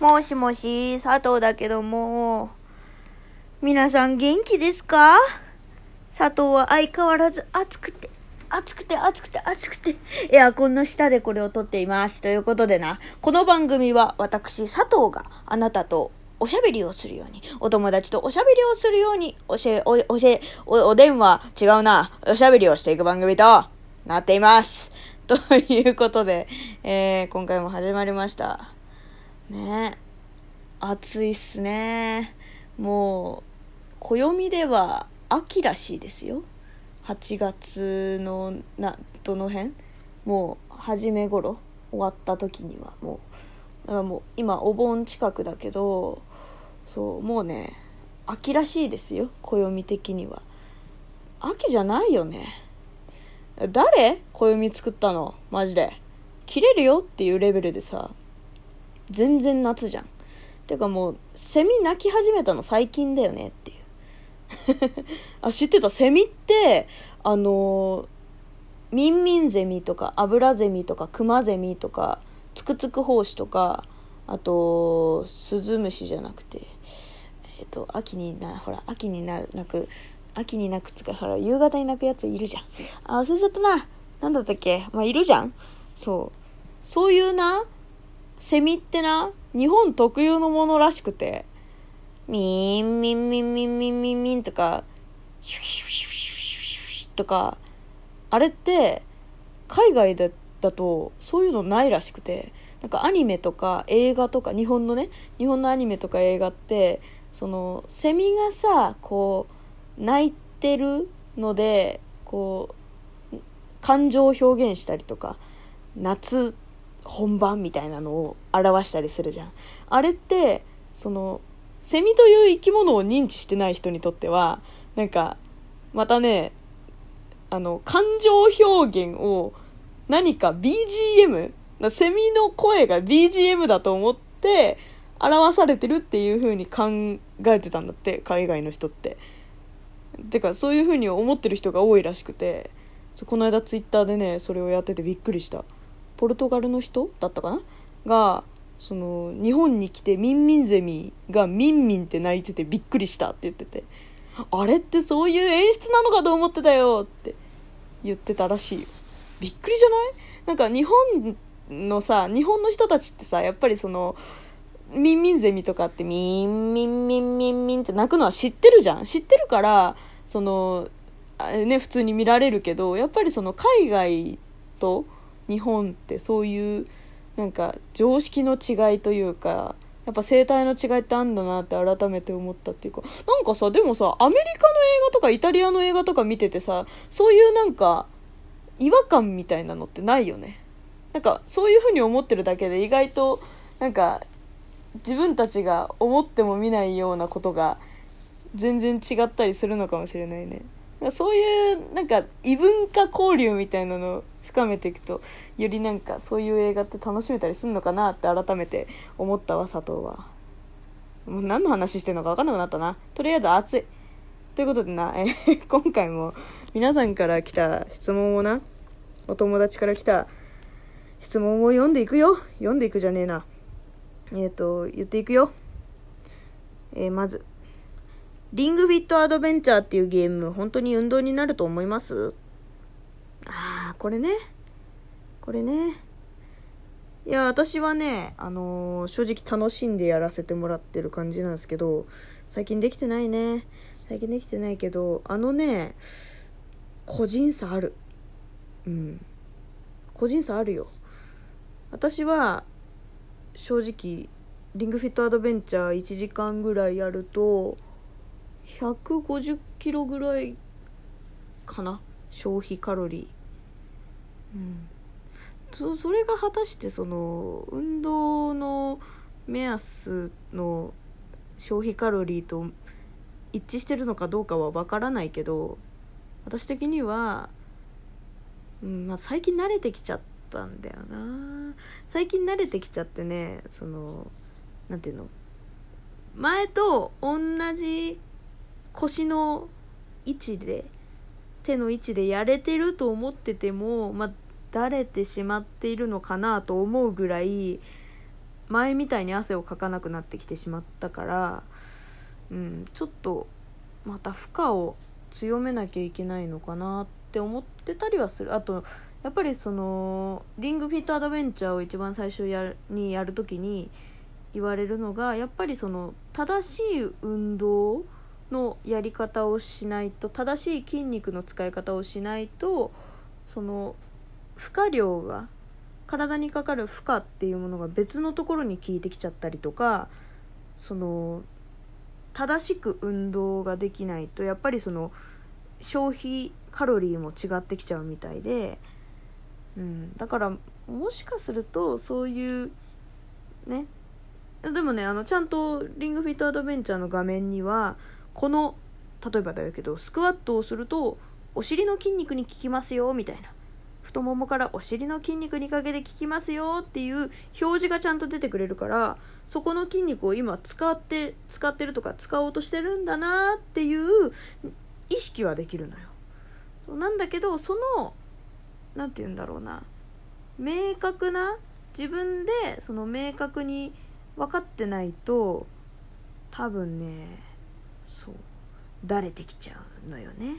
もしもし、佐藤だけども、皆さん元気ですか？佐藤は相変わらず暑くて、暑くて暑くて暑くて、エアコンの下でこれを撮っています。ということでな、この番組は私佐藤があなたとおしゃべりをするように、お友達とおしゃべりをするように、おしえ、お、おしえ、お、お電話、違うな、おしゃべりをしていく番組となっています。ということで、えー、今回も始まりました。ね暑いっすね。もう、暦では秋らしいですよ。8月の、な、どの辺？もう、初め頃終わった時にはもう、だからもう、今お盆近くだけど、そう、もうね、秋らしいですよ。暦的には。秋じゃないよね。誰？暦作ったの？マジで。切れるよっていうレベルでさ、全然夏じゃん。てかもう、セミ鳴き始めたの最近だよねっていう。あ、知ってた？セミって、あのー、ミンミンゼミとか、アブラゼミとか、クマゼミとか、ツクツクホウシとか、あと、スズムシじゃなくて、えっ、と、秋にな、ほら、秋になる、なく、秋に鳴くつか、ほら、夕方に鳴くやついるじゃん。あ、忘れちゃったな。なんだったっけ？まあ、いるじゃんそう。そういうな、セミってな、日本特有のものらしくて、ミーン、ミンミンミンミンミンミンとか、シュシュシュシュシュとか、あれって、海外だだとそういうのないらしくて、なんかアニメとか映画とか、日本のね、日本のアニメとか映画って、その、セミがさ、こう、泣いてるので、こう、感情を表現したりとか、夏本番みたいなのを表したりするじゃん。あれって、その、セミという生き物を認知してない人にとっては、なんか、またね、あの、感情表現を何か BGM、セミの声が BGM だと思って表されてるっていう風に考えてたんだって、海外の人って。てか、そういう風に思ってる人が多いらしくて、この間ツイッターでね、それをやっててびっくりした。ポルトガルの人だったかな？が、その、日本に来てミンミンゼミがミンミンって鳴いててびっくりしたって言ってて、あれってそういう演出なのかと思ってたよって言ってたらしいよ。びっくりじゃない？なんか日本のさ、日本の人たちってさ、やっぱりその、ミンミンゼミとかってミンミンミンミンミンって鳴くのは知ってるじゃん。知ってるから、その、ね、普通に見られるけど、やっぱりその海外と日本ってそういうなんか常識の違いというか、やっぱ生態の違いってあんだなって改めて思ったっていうか、なんかさ、でもさ、アメリカの映画とかイタリアの映画とか見ててさ、そういうなんか違和感みたいなのってないよね。なんかそういう風に思ってるだけで意外となんか自分たちが思っても見ないようなことが全然違ったりするのかもしれないね。そういうなんか異文化交流みたいなの深めていくとよりなんかそういう映画って楽しめたりするのかなって改めて思ったわ佐藤は。もう何の話してるのか分かんなくなったな。とりあえず暑い。ということでな、えー 今回も皆さんから来た質問をな。お友達から来た質問を読んでいくよ。読んでいくじゃねえな。えっ、と言っていくよ。えーまず。リングフィットアドベンチャーっていうゲーム、本当に運動になると思います？あ、これね。これね。いや、私はね、あのー正直楽しんでやらせてもらってる感じなんですけど、最近できてないね。最近できてないけど、あのね、個人差ある。うん。個人差あるよ。私は、正直、リングフィットアドベンチャー1時間ぐらいやると、150キロぐらいかな消費カロリーうん。そそれが果たしてその運動の目安の消費カロリーと一致してるのかどうかは分からないけど私的には、うんまあ、最近慣れてきちゃったんだよな。最近慣れてきちゃってねそのなんていうの？前と同じ腰の位置で手の位置でやれてると思ってても、まあ、だれてしまっているのかなと思うぐらい前みたいに汗をかかなくなってきてしまったから、うん、ちょっとまた負荷を強めなきゃいけないのかなって思ってたりはする。あとやっぱりそのリングフィットアドベンチャーを一番最初やにやるときに言われるのがやっぱりその正しい運動のやり方をしないと正しい筋肉の使い方をしないとその負荷量が体にかかる負荷っていうものが別のところに効いてきちゃったりとかその正しく運動ができないとやっぱりその消費カロリーも違ってきちゃうみたいで、うん、だからもしかするとそういうねでもねあのちゃんとリングフィットアドベンチャーの画面にはこの例えばだけどスクワットをするとお尻の筋肉に効きますよみたいな。太ももからお尻の筋肉にかけて効きますよっていう表示がちゃんと出てくれるからそこの筋肉を今使って使ってるとか使おうとしてるんだなっていう意識はできるのよ。そうなんだけどその何て言うんだろうな。明確な自分でその明確に分かってないと多分ねそうだれてきちゃうのよね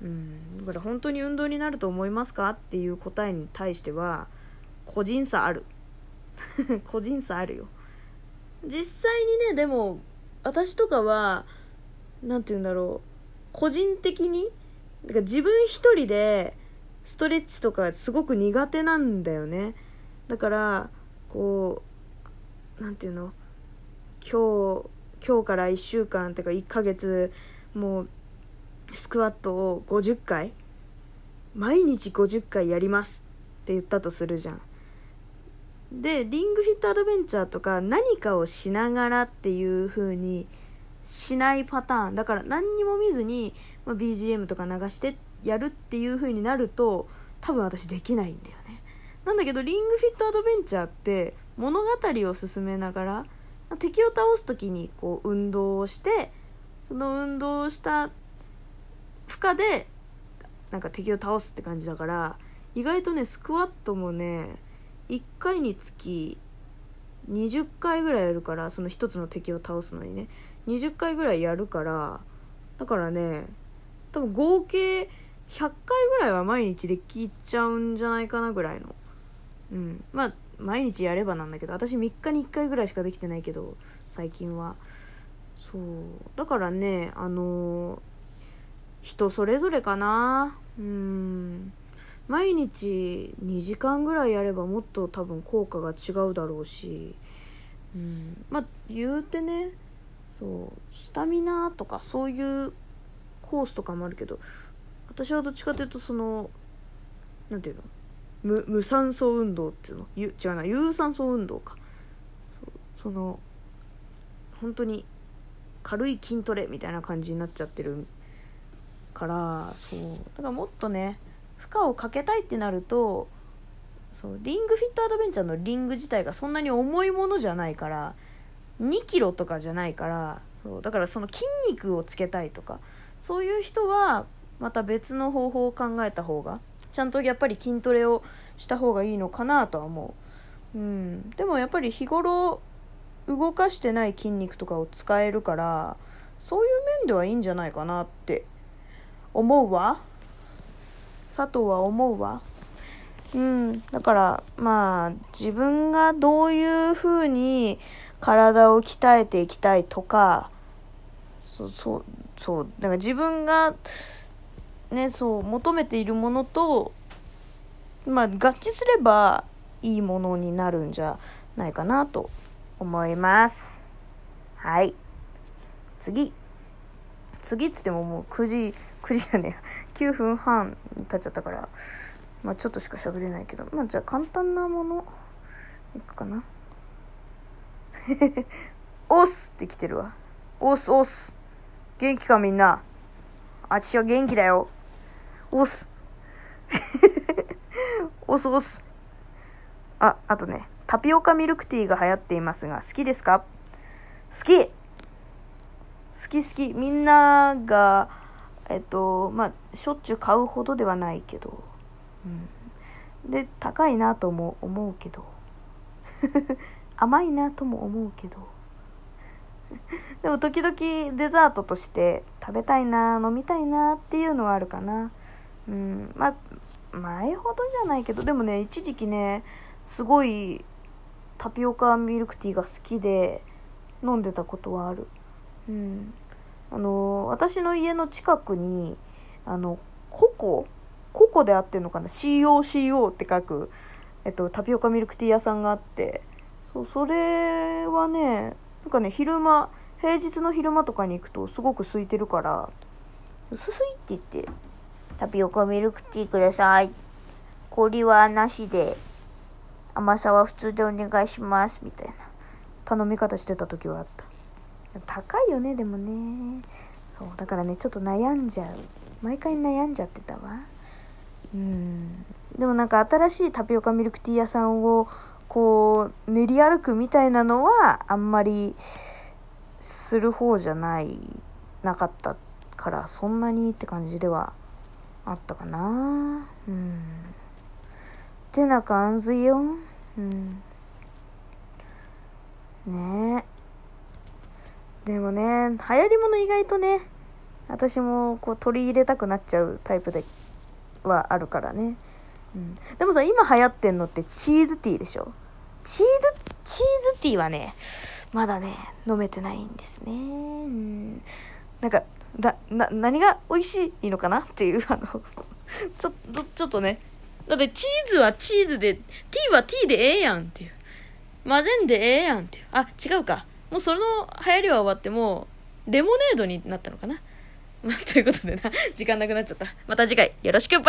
うん、だから本当に運動になると思いますかっていう答えに対しては個人差ある個人差あるよ実際にねでも私とかは何て言うんだろう個人的にだから自分一人でストレッチとかすごく苦手なんだよねだからこう何て言うの今日今日から1週間ってか1ヶ月もうスクワットを50回毎日50回やりますって言ったとするじゃん。でリングフィットアドベンチャーとか何かをしながらっていう風にしないパターンだから何にも見ずに、ま、BGM とか流してやるっていう風になると多分私できないんだよね。なんだけどリングフィットアドベンチャーって物語を進めながら敵を倒す時にこう運動をしてその運動をした負荷でなんか敵を倒すって感じだから意外とねスクワットもね1回につき20回ぐらいやるからその1つの敵を倒すのにね20回ぐらいやるからだからね多分合計100回ぐらいは毎日できちゃうんじゃないかなぐらいの。うん。まあ毎日やればなんだけど私3日に1回ぐらいしかできてないけど最近は。そう。だからねあの人それぞれかな。うん。毎日2時間ぐらいやればもっと多分効果が違うだろうし、うん、まあ言うてねそうスタミナとかそういうコースとかもあるけど私はどっちかというとそのなんていうの？無無酸素運動っていうの？ゆ違うな。有酸素運動か。そう。その本当に軽い筋トレみたいな感じになっちゃってるからそう。だからもっとね負荷をかけたいってなるとそう。リングフィットアドベンチャーのリング自体がそんなに重いものじゃないから2キロとかじゃないからそう。だからその筋肉をつけたいとかそういう人はまた別の方法を考えた方がちゃんとやっぱり筋トレをした方がいいのかなとは思う、うん、でもやっぱり日頃動かしてない筋肉とかを使えるからそういう面ではいいんじゃないかなって思うわ。佐藤は思うわ。うん。だからまあ自分がどういうふうに体を鍛えていきたいとかそうそう。そうだから自分がねそう求めているものとまあ合致すればいいものになるんじゃないかなと思います。はい。次。次っつってももう9時9時じゃねえ9分半経っちゃったから。まあちょっとしか喋れないけど。まあじゃあ簡単なものいくかな。おっすって来てるわ。おっすおっす元気かみんな。あちは元気だよ。おす。おすおす。ああとねタピオカミルクティーが流行っていますが好きですか？好き。好き好き。みんながえっとまあしょっちゅう買うほどではないけど、うん、で高いなとも思うけど。甘いなとも思うけど。でも時々デザートとして食べたいな飲みたいなっていうのはあるかな。うん。まあ前ほどじゃないけどでもね一時期ねすごいタピオカミルクティーが好きで飲んでたことはある。うん。あの私の家の近くにあのココココであってんのかな？COCO って書く、えっと、タピオカミルクティー屋さんがあってそうそれはねなんかね昼間平日の昼間とかに行くとすごく空いてるから「すすい」って言って「タピオカミルクティーください」「氷はなしで甘さは普通でお願いします」みたいな頼み方してた時はあった。高いよねでもね。そうだからねちょっと悩んじゃう。毎回悩んじゃってたわ。うん。でもなんか新しいタピオカミルクティー屋さんをこう練り歩くみたいなのはあんまりする方じゃないなかったからそんなにって感じではあったかな。うん。てな感じよ。うん。ね。えでもね流行り物意外とね私もこう取り入れたくなっちゃうタイプではあるからね。うん、でもさ今流行ってんのってチーズティーでしょ？チーズチーズティーはねまだね飲めてないんですね、うん、なんかだな何が美味しいのかなっていうあのちょちょっとね。だってチーズはチーズでティーはティーでええやんっていう。混ぜんでええやんっていう。あ違うか。もうその流行りは終わってもうレモネードになったのかな、ということでな。時間なくなっちゃった。また次回。よろしく。バイ。